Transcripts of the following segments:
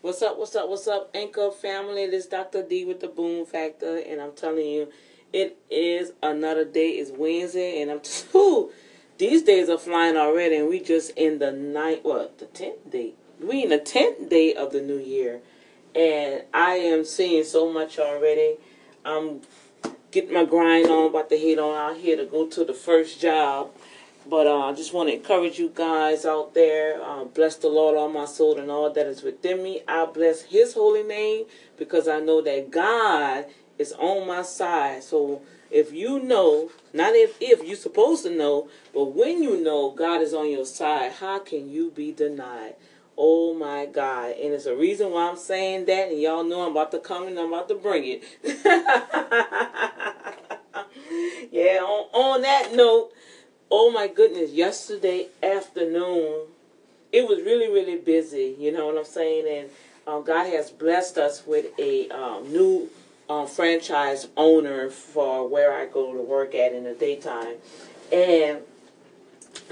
What's up, what's up, what's up, Anchor family? This is Dr. D with the Boom Factor, and I'm telling you, it is another day. It's Wednesday, and I'm just, whew, these days are flying already, and we just in the night, what, the 10th day? We in the 10th day of the new year, and I am seeing so much already. I'm getting my grind on, about to head on out here to go to the first job but uh, I just want to encourage you guys out there. Uh, bless the Lord, all my soul, and all that is within me. I bless His holy name because I know that God is on my side. So if you know, not if if you're supposed to know, but when you know God is on your side, how can you be denied? Oh my God. And it's a reason why I'm saying that. And y'all know I'm about to come and I'm about to bring it. yeah, on, on that note, oh my goodness, yesterday afternoon, it was really, really busy. You know what I'm saying? And um, God has blessed us with a um, new um, franchise owner for where I go to work at in the daytime. And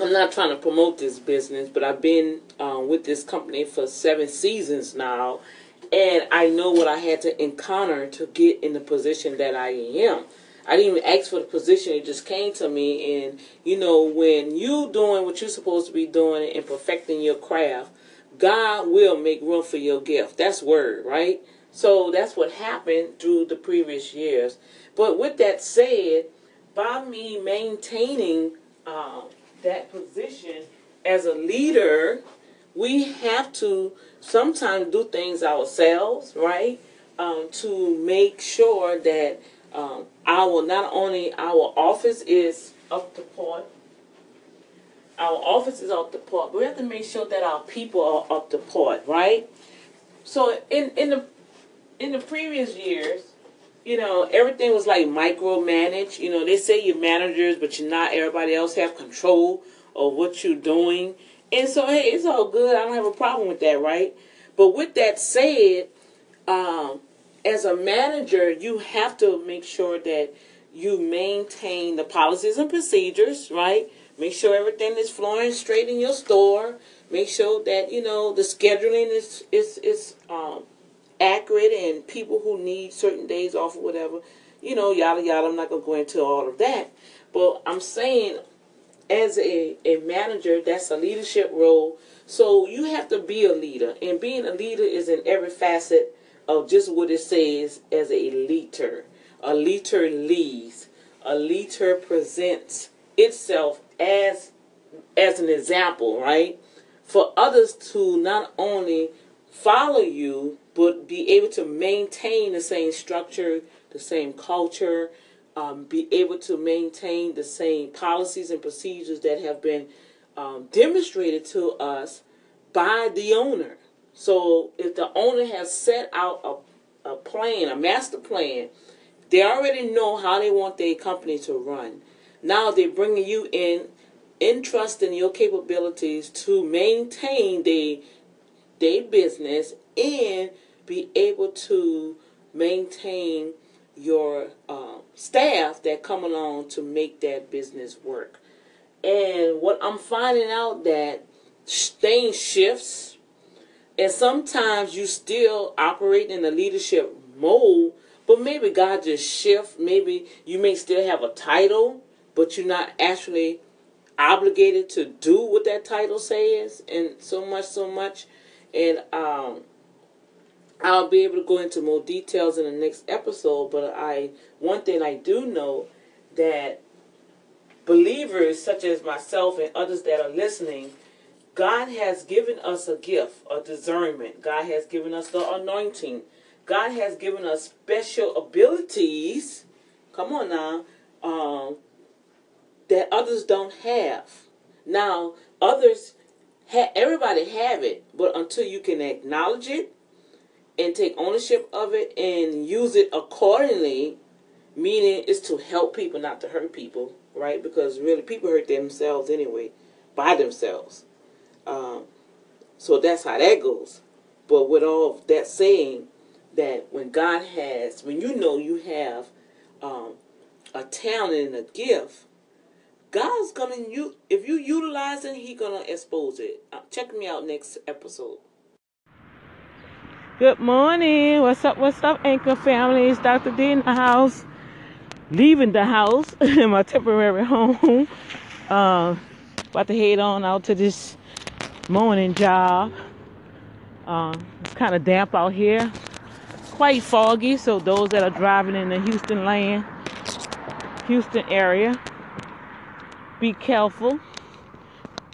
I'm not trying to promote this business, but I've been um, with this company for seven seasons now. And I know what I had to encounter to get in the position that I am. I didn't even ask for the position. It just came to me. And, you know, when you doing what you're supposed to be doing and perfecting your craft, God will make room for your gift. That's word, right? So that's what happened through the previous years. But with that said, by me maintaining uh, that position as a leader, we have to sometimes do things ourselves, right? Um, to make sure that um, our not only our office is up to par, our office is up to par, but we have to make sure that our people are up to par, right? So in in the in the previous years, you know, everything was like micromanaged. You know, they say you're managers, but you're not. Everybody else have control of what you're doing. And so, hey, it's all good. I don't have a problem with that, right? But with that said, um, as a manager, you have to make sure that you maintain the policies and procedures, right? Make sure everything is flowing straight in your store. Make sure that you know the scheduling is is is um, accurate and people who need certain days off or whatever, you know, yada yada. I'm not gonna go into all of that, but I'm saying as a, a manager, that's a leadership role. So you have to be a leader, and being a leader is in every facet of just what it says as a leader. A leader leads. A leader presents itself as as an example, right? For others to not only follow you, but be able to maintain the same structure, the same culture, um, be able to maintain the same policies and procedures that have been um, demonstrated to us by the owner. So if the owner has set out a, a plan, a master plan, they already know how they want their company to run. Now they're bringing you in, entrusting your capabilities to maintain the their business and be able to maintain your um, staff that come along to make that business work. And what I'm finding out that things shifts and sometimes you still operate in the leadership mode, but maybe God just shift. Maybe you may still have a title, but you're not actually obligated to do what that title says, and so much, so much. And um, I'll be able to go into more details in the next episode. But I, one thing I do know that believers such as myself and others that are listening God has given us a gift, a discernment. God has given us the anointing. God has given us special abilities. Come on now. Um, that others don't have. Now, others, ha- everybody have it, but until you can acknowledge it and take ownership of it and use it accordingly, meaning is to help people, not to hurt people, right? Because really, people hurt themselves anyway, by themselves. Um, so that's how that goes. But with all that saying, that when God has, when you know you have um, a talent and a gift, God's gonna you if you utilize it, He gonna expose it. Uh, check me out next episode. Good morning. What's up? What's up, Anchor family? It's Dr. D in the house. Leaving the house in my temporary home. Uh, about to head on out to this morning job. Uh, it's kind of damp out here. Quite foggy, so those that are driving in the Houston land, Houston area, be careful.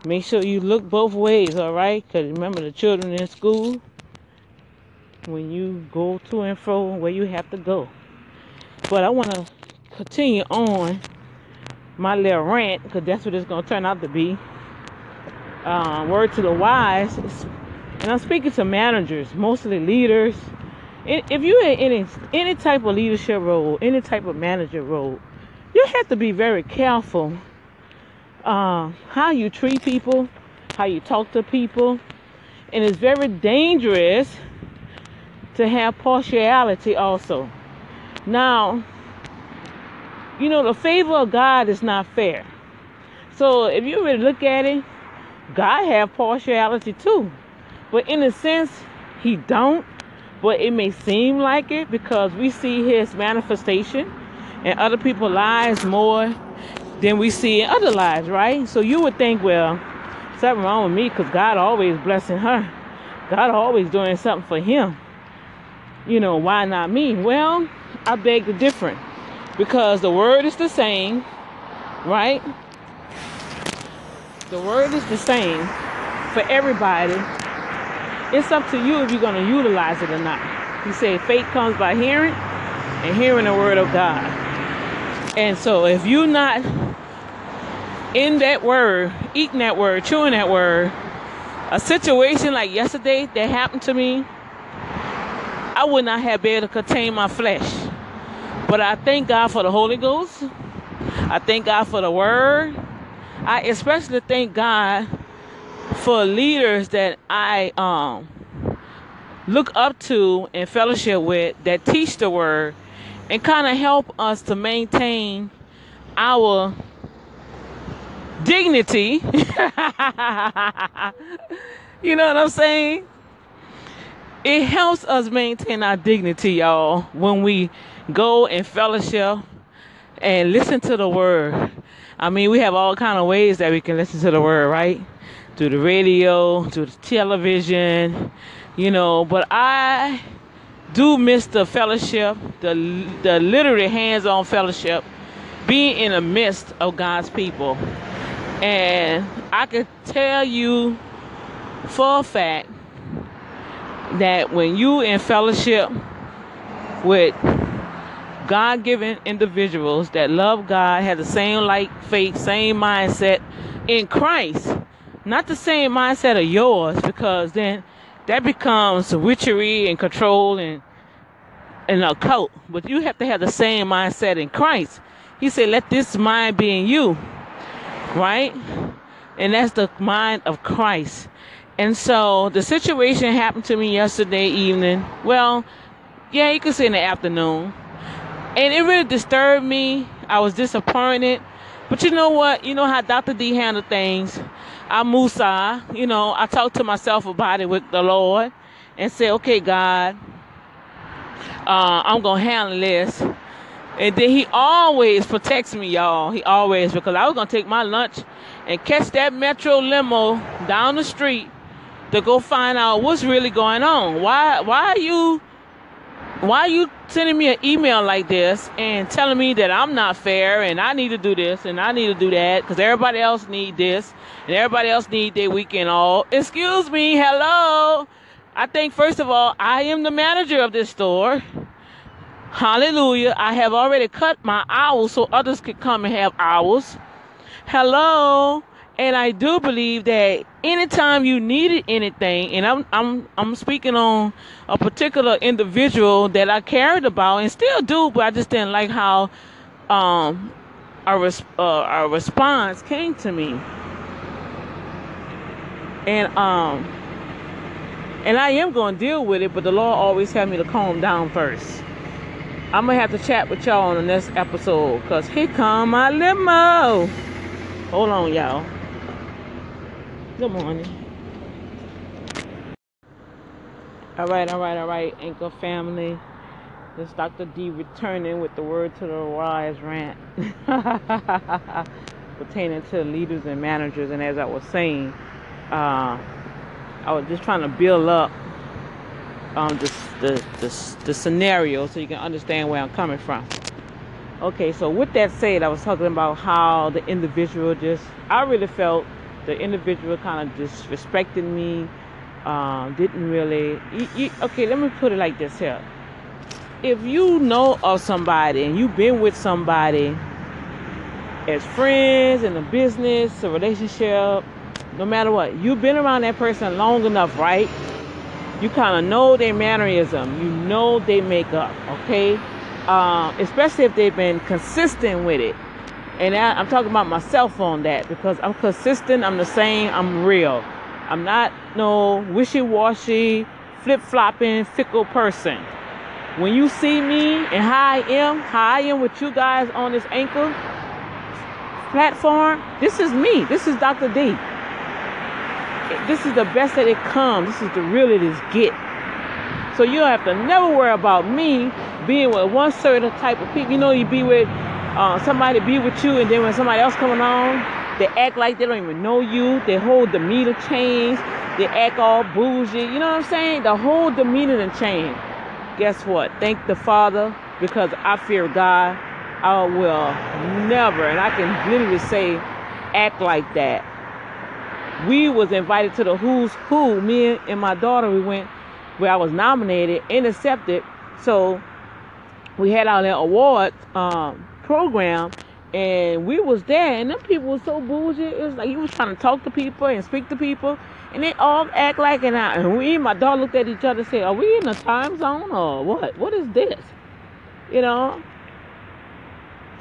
Make sure you look both ways, all right? Because remember the children in school when you go to and fro where you have to go. But I want to continue on my little rant because that's what it's going to turn out to be. Uh, word to the wise, and I'm speaking to managers, mostly leaders. If you're in any, any type of leadership role, any type of manager role, you have to be very careful uh, how you treat people, how you talk to people, and it's very dangerous to have partiality also. Now, you know, the favor of God is not fair. So if you really look at it, God have partiality too. But in a sense, he don't. But it may seem like it because we see his manifestation in other people's lives more than we see in other lives, right? So you would think, well, something wrong with me because God always blessing her. God always doing something for him you know, why not me? Well, I beg to differ because the word is the same, right? The word is the same for everybody. It's up to you if you're going to utilize it or not. He said faith comes by hearing and hearing the word of God. And so if you're not in that word, eating that word, chewing that word, a situation like yesterday that happened to me, I would not have been able to contain my flesh. But I thank God for the Holy Ghost. I thank God for the Word. I especially thank God for leaders that I um, look up to and fellowship with that teach the Word and kind of help us to maintain our dignity. you know what I'm saying? it helps us maintain our dignity, y'all, when we go and fellowship and listen to the word. I mean, we have all kind of ways that we can listen to the word, right? Through the radio, through the television, you know. But I do miss the fellowship, the the literally hands-on fellowship, being in the midst of God's people. And I can tell you for a fact that when you in fellowship with God given individuals that love God, have the same like faith, same mindset in Christ, not the same mindset of yours, because then that becomes witchery and control and and a cult. But you have to have the same mindset in Christ. He said, Let this mind be in you. Right? And that's the mind of Christ. And so the situation happened to me yesterday evening. Well, yeah, you could say in the afternoon. And it really disturbed me. I was disappointed. But you know what? You know how Dr. D handled things. I Musa, you know, I talked to myself about it with the Lord and said, okay, God, uh, I'm going to handle this. And then he always protects me, y'all. He always, because I was going to take my lunch and catch that metro limo down the street to go find out what's really going on. Why why are you why are you sending me an email like this and telling me that I'm not fair and I need to do this and I need to do that because everybody else need this and everybody else need their weekend all. Excuse me, hello. I think first of all, I am the manager of this store. Hallelujah. I have already cut my hours so others could come and have hours. Hello. And I do believe that anytime you needed anything, and I'm I'm I'm speaking on a particular individual that I cared about and still do, but I just didn't like how um our uh, our response came to me. And um and I am going to deal with it, but the Lord always had me to calm down first. I'm gonna have to chat with y'all on the next episode, cause here come my limo. Hold on, y'all. Good morning. All right, all right, all right, Anchor family. This is Dr. D returning with the word to the wise rant pertaining to leaders and managers. And as I was saying, uh, I was just trying to build up um, the, the, the, the scenario so you can understand where I'm coming from. Okay, so with that said, I was talking about how the individual just, I really felt the individual kind of disrespected me, um, didn't really, you, you, okay, let me put it like this here. If you know of somebody and you've been with somebody as friends in a business, a relationship, no matter what, you've been around that person long enough, right? You kind of know their mannerism, you know they make up, okay? Uh, especially if they've been consistent with it. And I, I'm talking about myself on that because I'm consistent, I'm the same, I'm real. I'm not no wishy-washy, flip-flopping, fickle person. When you see me and how I am, how I am with you guys on this Anchor platform, this is me. This is Dr. D this is the best that it comes. This is the real it is get. So you don't have to never worry about me being with one certain type of people. You know, you be with uh, somebody be with you, and then when somebody else come along, they act like they don't even know you. They hold the demeanor change. They act all bougie. You know what I'm saying? The whole demeanor and change. Guess what? Thank the Father because I fear God. I will never, and I can literally say, act like that we was invited to the Who's Who. Me and my daughter, we went where I was nominated and accepted. So we had our award um, program, and we was there, and them people was so bougie. It was like you was trying to talk to people and speak to people, and they all act like it. And we and my daughter looked at each other and said, "Are we in a time zone or what? What is this?" You know.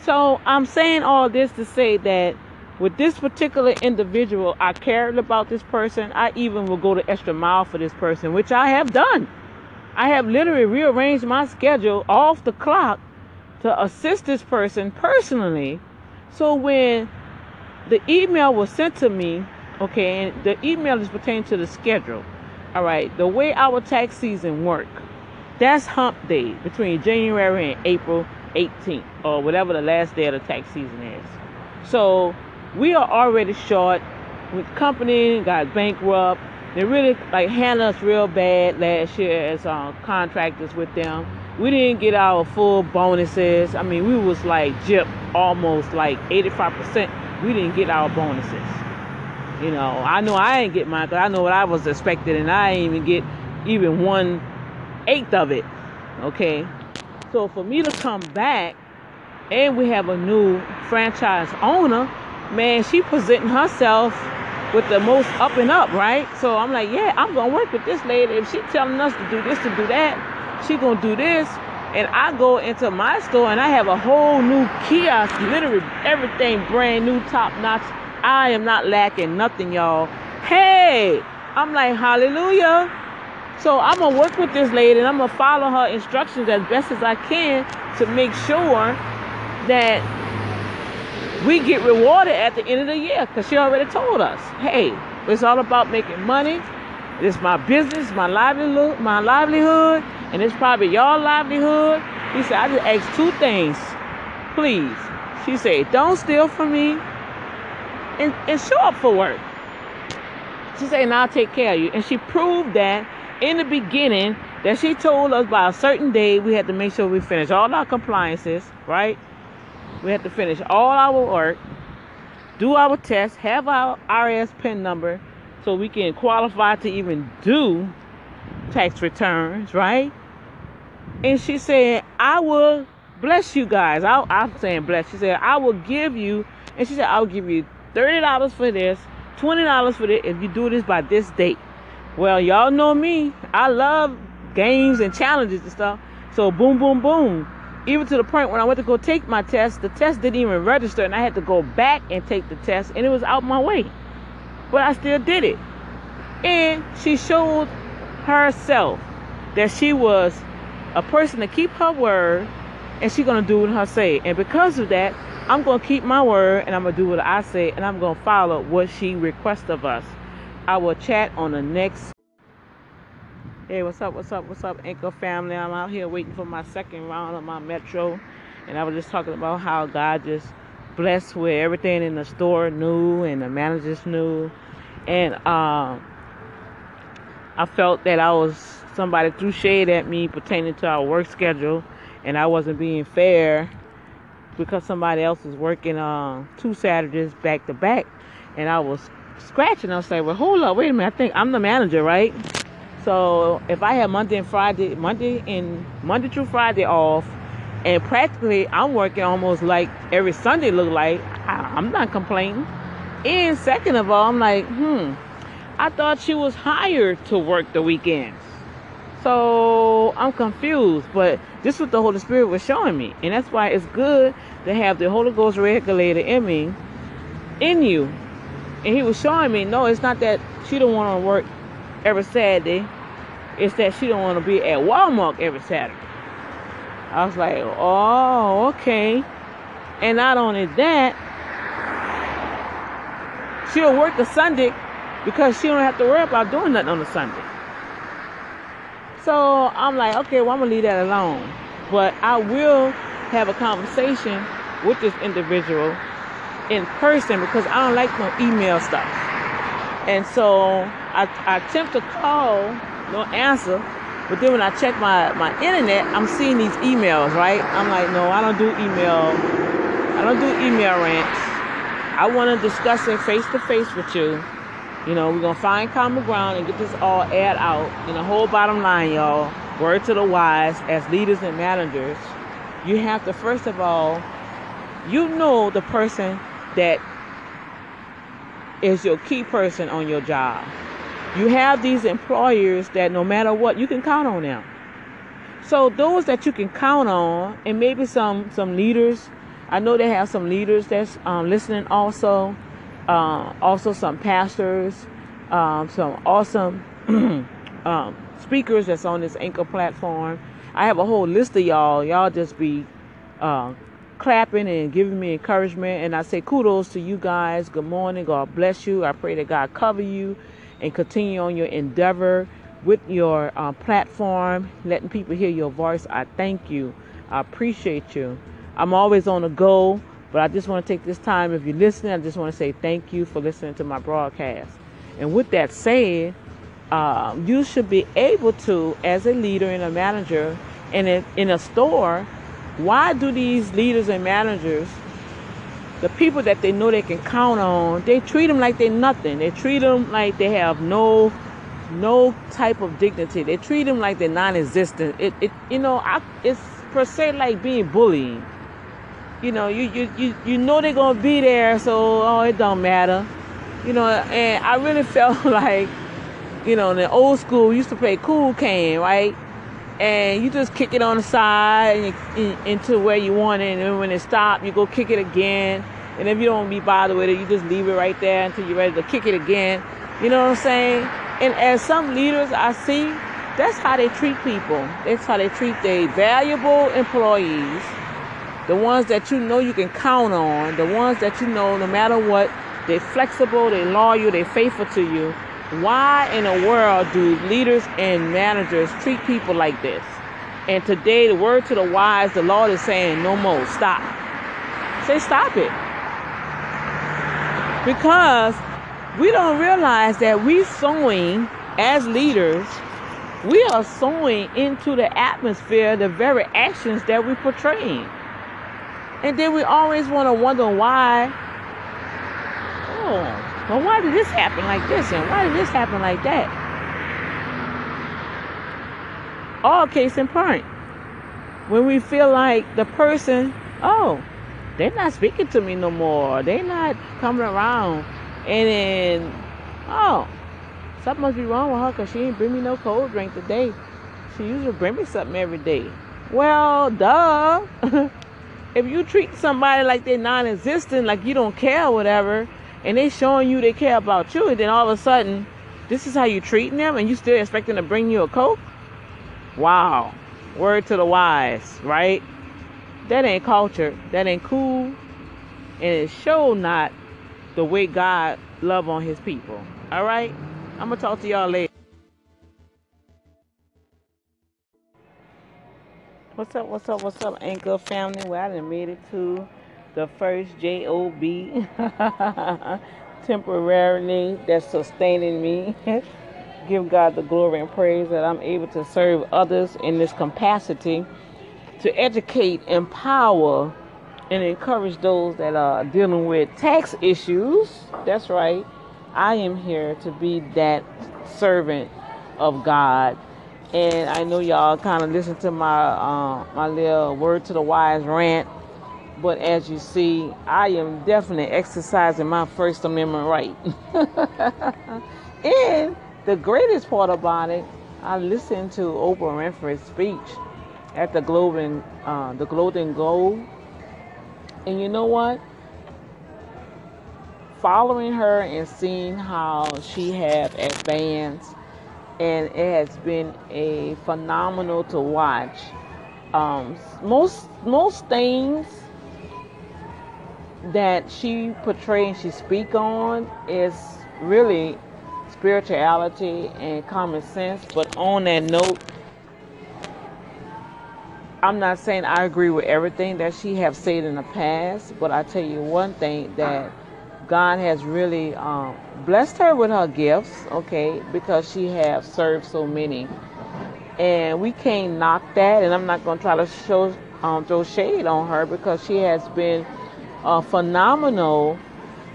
So I'm saying all this to say that with this particular individual, I cared about this person. I even will go the extra mile for this person, which I have done. I have literally rearranged my schedule off the clock to assist this person personally. So when the email was sent to me, okay, and the email is pertaining to the schedule. All right, the way our tax season work, that's hump day between January and April 18th, or whatever the last day of the tax season is. So we are already short with company got bankrupt they really like handled us real bad last year as uh, contractors with them we didn't get our full bonuses i mean we was like jip almost like 85% we didn't get our bonuses you know i know i ain't get mine because i know what i was expecting and i ain't even get even one eighth of it okay so for me to come back and we have a new franchise owner man, she presenting herself with the most up and up, right? So I'm like, yeah, I'm gonna work with this lady. If she telling us to do this, to do that, she gonna do this. And I go into my store and I have a whole new kiosk, literally everything brand new, top notch. I am not lacking nothing, y'all. Hey, I'm like, hallelujah. So I'm gonna work with this lady and I'm gonna follow her instructions as best as I can to make sure that we get rewarded at the end of the year because she already told us, hey, it's all about making money. It's my business, my livelihood, my livelihood, and it's probably your livelihood. He said, I just ask two things, please. She said, don't steal from me and, and show up for work. She said, and I'll take care of you. And she proved that in the beginning that she told us by a certain day we had to make sure we finish all our compliances, right? We had to finish all our work, do our test, have our IRS PIN number so we can qualify to even do tax returns, right? And she said, I will bless you guys. I, am saying bless. She said, I will give you, and she said, I'll give you $30 for this, $20 for this if you do this by this date. Well, y'all know me. I love games and challenges and stuff. So boom, boom, boom even to the point when I went to go take my test, the test didn't even register, and I had to go back and take the test, and it was out my way. But I still did it. And she showed herself that she was a person to keep her word, and she's gonna do what her say. And because of that, I'm gonna keep my word, and I'm gonna do what I say, and I'm gonna follow what she requests of us. I will chat on the next Hey, what's up? What's up? What's up, Anchor family? I'm out here waiting for my second round of my Metro, and I was just talking about how God just blessed with everything in the store new and the managers new, and um, I felt that I was somebody threw shade at me pertaining to our work schedule, and I wasn't being fair because somebody else was working uh, two Saturdays back to back, and I was scratching. I was like, well, hold up, wait a minute. I think I'm the manager, right? So if I have Monday and Friday, Monday and Monday through Friday off, and practically I'm working almost like every Sunday look like, I, am not complaining. And second of all, I'm like, hmm, I thought she was hired to work the weekends. So I'm confused, but this is what the Holy Spirit was showing me. And that's why it's good to have the Holy Ghost regulator in me, in you. And he was showing me, no, it's not that she don't want to work every Saturday. It's that she don't want to be at Walmart every Saturday. I was like, oh, okay. And not only that, she'll work the Sunday because she don't have to worry about doing nothing on the Sunday. So I'm like, okay, well, I'm gonna leave that alone. But I will have a conversation with this individual in person because I don't like no email stuff. And so I, I attempt to call, no answer. But then when I check my, my internet, I'm seeing these emails, right? I'm like, no, I don't do email. I don't do email rants. I want to discuss it face to face with you you know, we're going to find common ground and get this all aired out. And the whole bottom line, y'all, word to the wise, as leaders and managers, you have to, first of all, you know the person that is your key person on your job. You have these employers that no matter what, you can count on them. So those that you can count on, and maybe some some leaders, I know they have some leaders that's um, listening also uh, also some pastors, um, some awesome um, speakers that's on this Anchor platform. I have a whole list of y'all. Y'all just be uh, clapping and giving me encouragement. And I say kudos to you guys. Good morning. God bless you. I pray that God cover you and continue on your endeavor with your uh, platform, letting people hear your voice. I thank you. I appreciate you. I'm always on the go. But I just want to take this time, if you're listening, I just want to say thank you for listening to my broadcast. And with that said, um, you should be able to, as a leader and a manager in a, in a store, why do these leaders and managers, the people that they know they can count on, they treat them like they're nothing. They treat them like they have no no type of dignity. They treat them like they're non-existent. It, it you know, I, it's per se like being bullying you know, you, you, you, you know they're to be there, so, oh, it don't matter. You know, and I really felt like, you know, in the old school, we used to play cool can, right? And you just kick it on the side and in, into where you want it, and then when it stops, you go kick it again. And if you don't be bothered with it, you just leave it right there until you're ready to kick it again. You know what I'm saying? And as some leaders I see, that's how they treat people. That's how they treat their valuable employees the ones that you know you can count on, the ones that you know no matter what, they're flexible, they're loyal, they're faithful to you. Why in the world do leaders and managers treat people like this? And today, the word to the wise, the Lord is saying, no more, stop. Say, stop it. Because we don't realize that we sowing as leaders, we are sowing into the atmosphere the very actions that we're portraying. And then we always want to wonder why. Oh, well, why did this happen like this? And why did this happen like that? All case in point. When we feel like the person, oh, they're not speaking to me no more. They're not coming around. And then, oh, something must be wrong with her because she ain't bring me no cold drink today. She usually bring me something every day. Well, duh. if you treat somebody like they're non-existent, like you don't care or whatever, and they showing you they care about you, and then all of a sudden, this is how you treating them, and you still expecting to bring you a coke? Wow. Word to the wise, right? That ain't culture. That ain't cool. And it show not the way God love on his people. All right? I'm to talk to y'all later. What's up, what's up, what's up, Anchor family? Well, I done made it to the first JOB temporarily that's sustaining me. Give God the glory and praise that I'm able to serve others in this capacity to educate, empower, and encourage those that are dealing with tax issues. That's right. I am here to be that servant of God. And I know y'all kind of listen to my uh, my little word to the wise rant, but as you see, I am definitely exercising my First Amendment right. and the greatest part about it, I listened to Oprah Winfrey's speech at the Golden uh, the Globe and you know what? Following her and seeing how she has advanced, and it has been a phenomenal to watch. Um, most most things that she portrays, she speak on is really spirituality and common sense. But on that note, I'm not saying I agree with everything that she have said in the past, but I tell you one thing that God has really um, blessed her with her gifts, okay, because she have served so many, and we can't knock that. And I'm not going to try to show um, throw shade on her because she has been uh, phenomenal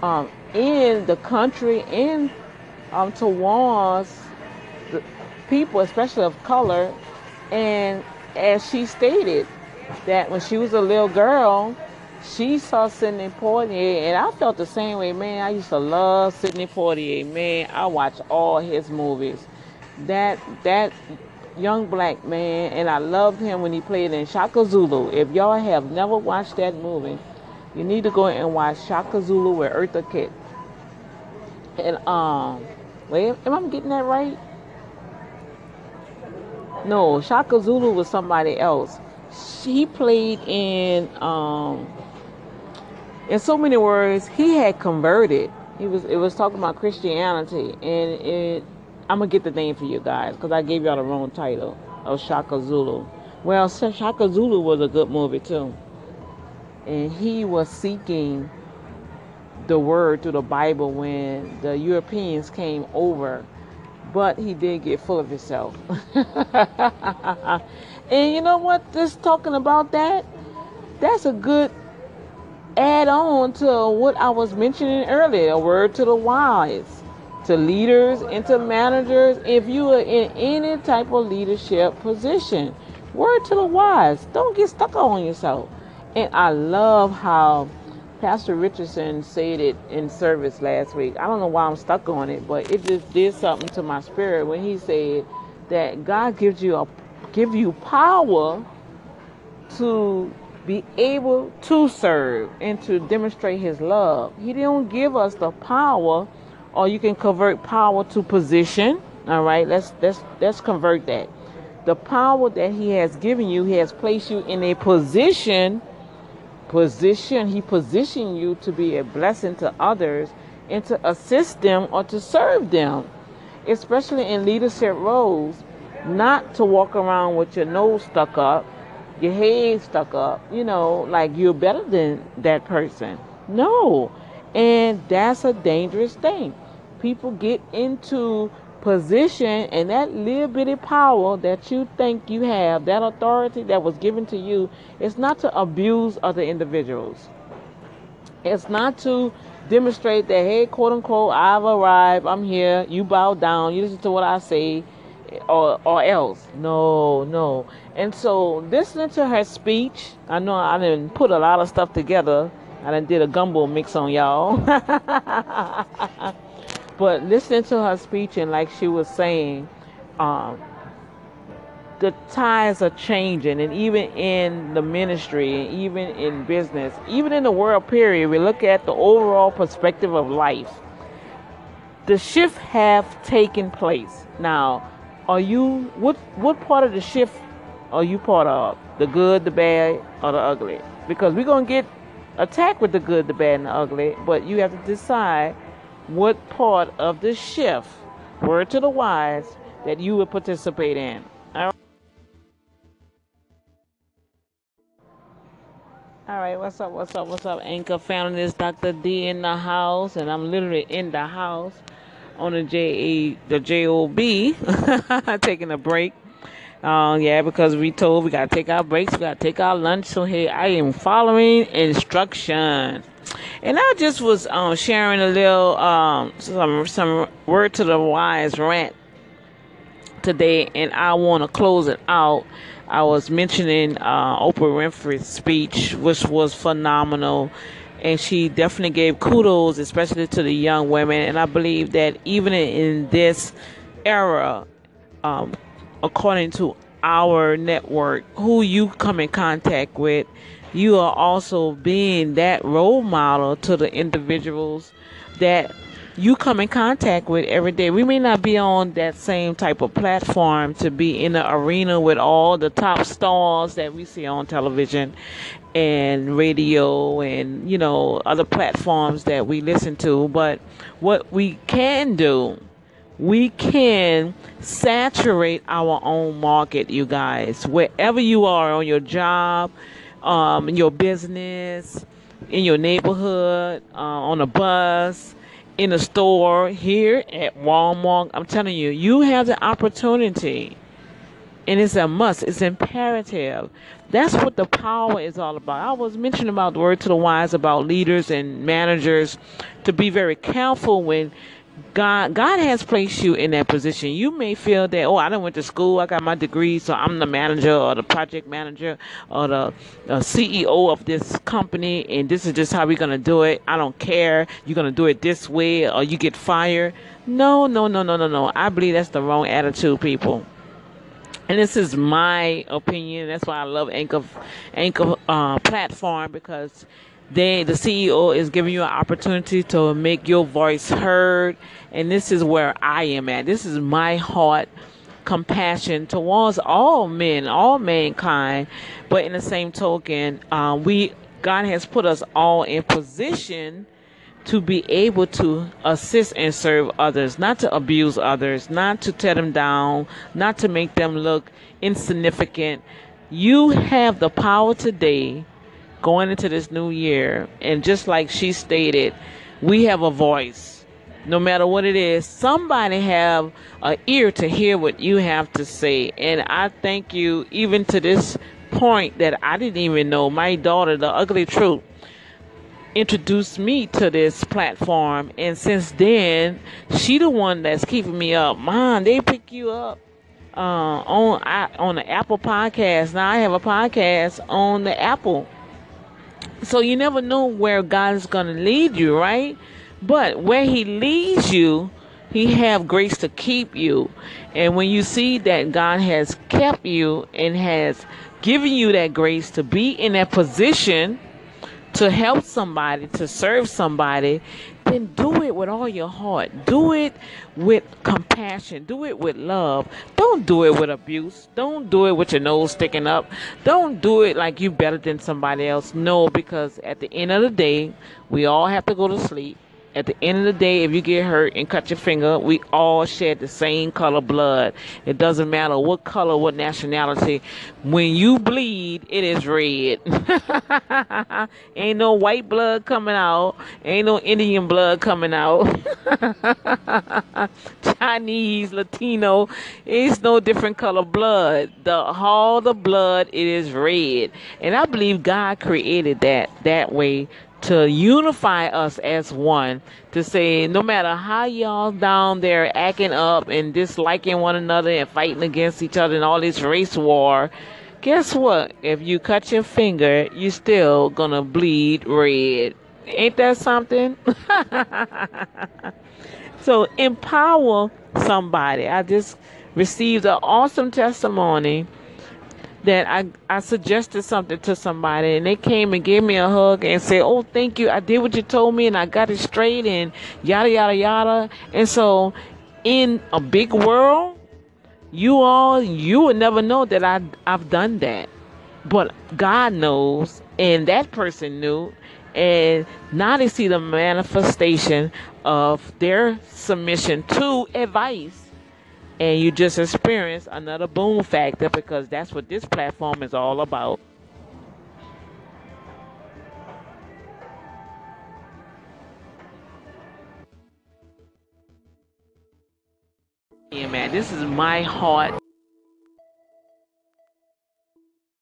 um, in the country and um, towards people, especially of color, and as she stated, that when she was a little girl, she saw Sidney Poitier, and I felt the same way, man. I used to love Sidney Poitier, man. I watched all his movies. That that young black man, and I loved him when he played in Shaka Zulu. If y'all have never watched that movie, you need to go and watch Shaka Zulu with Eartha Kitt. And um, wait, am I getting that right? No, Shaka Zulu was somebody else. He played in um in so many words, he had converted. He was it was talking about Christianity and it I'm gonna get the name for you guys because I gave y'all the wrong title of Shaka Zulu. Well, Shaka Zulu was a good movie too, and he was seeking the word through the Bible when the Europeans came over but he did get full of himself. and you know what? Just talking about that, that's a good add on to what I was mentioning earlier a word to the wise, to leaders and to managers. If you are in any type of leadership position, word to the wise. Don't get stuck on yourself. And I love how Pastor Richardson said it in service last week. I don't know why I'm stuck on it, but it just did something to my spirit when he said that God gives you a give you power to be able to serve and to demonstrate his love. He didn't give us the power or you can convert power to position. All right, let's let's let's convert that. The power that he has given you, he has placed you in a position position he positioned you to be a blessing to others and to assist them or to serve them especially in leadership roles not to walk around with your nose stuck up your head stuck up you know like you're better than that person no and that's a dangerous thing people get into position and that little bitty power that you think you have, that authority that was given to you, is not to abuse other individuals. It's not to demonstrate that, hey, quote unquote, I've arrived, I'm here, you bow down, you listen to what I say, or, or else. No, no. And so, listening to her speech, I know I didn't put a lot of stuff together. I done did a gumbo mix on y'all. But listening to her speech and like she was saying, um, the times are changing, and even in the ministry, and even in business, even in the world period, we look at the overall perspective of life. The shift have taken place. Now, are you what what part of the shift are you part of? The good, the bad, or the ugly? Because we're gonna get attacked with the good, the bad, and the ugly, but you have to decide what part of the shift, word to the wise, that you would participate in. All right. what's up, what's up, what's up? Anchor family, this Dr. D in the house, and I'm literally in the house on the J A the J O B, taking a break. Uh, yeah, because we told we gotta take our breaks, we gotta take our lunch. So here I am following instruction, and I just was um, sharing a little um, some some word to the wise rant today, and I want to close it out. I was mentioning uh, Oprah Winfrey's speech, which was phenomenal and she definitely gave kudos, especially to the young women. And I believe that even in this era, um, according to our network, who you come in contact with, you are also being that role model to the individuals that you come in contact with every day. We may not be on that same type of platform to be in the arena with all the top stars that we see on television and radio and you know other platforms that we listen to, but what we can do we can saturate our own market, you guys. Wherever you are on your job, um, your business, in your neighborhood, uh, on a bus, in a store, here at Walmart. I'm telling you, you have the opportunity, and it's a must, it's imperative. That's what the power is all about. I was mentioning about the word to the wise about leaders and managers to be very careful when God God has placed you in that position. You may feel that, oh, I don't went to school, I got my degree, so I'm the manager or the project manager or the, the CEO of this company, and this is just how we're gonna do it. I don't care. You're gonna do it this way, or you get fired. No, no, no, no, no, no. I believe that's the wrong attitude, people. And this is my opinion. That's why I love Anchor Anchor uh, platform because they the CEO is giving you an opportunity to make your voice heard. And this is where I am at. This is my heart compassion towards all men all mankind. But in the same token uh, we God has put us all in position to be able to assist and serve others, not to abuse others, not to tear them down, not to make them look insignificant. You have the power today going into this new year. And just like she stated, we have a voice. No matter what it is, somebody have an ear to hear what you have to say. And I thank you even to this point that I didn't even know. My daughter, the ugly truth, introduced me to this platform and since then she the one that's keeping me up mom they pick you up uh, on I, on the apple podcast now i have a podcast on the apple so you never know where God is going to lead you, right? But where He leads you, He have grace to keep you. And when you see that God has kept you and has given you that grace to be in that position to help somebody, to serve somebody, then do it with all your heart. Do it with compassion. Do it with love. Don't do it with abuse. Don't do it with your nose sticking up. Don't do it like you're better than somebody else. No, because at the end of the day, we all have to go to sleep at the end of the day, if you get hurt and cut your finger, we all shed the same color blood. It doesn't matter what color, what nationality. When you bleed, it is red. Ain't no white blood coming out. Ain't no Indian blood coming out. Chinese, Latino, it's no different color blood. The all the blood, it is red. And I believe God created that that way to unify us as one to say no matter how y'all down there acting up and disliking one another and fighting against each other and all this race war guess what? If you cut your finger you still gonna bleed red. Ain't that something? So empower somebody. I just received an awesome testimony that I, I suggested something to somebody and they came and gave me a hug and said, Oh, thank you. I did what you told me and I got it straight and yada, yada, yada. And so, in a big world, you all, you would never know that I, I've done that. But God knows, and that person knew. And now they see the manifestation of their submission to advice and you just experience another boom factor because that's what this platform is all about. Yeah, man, this is my heart.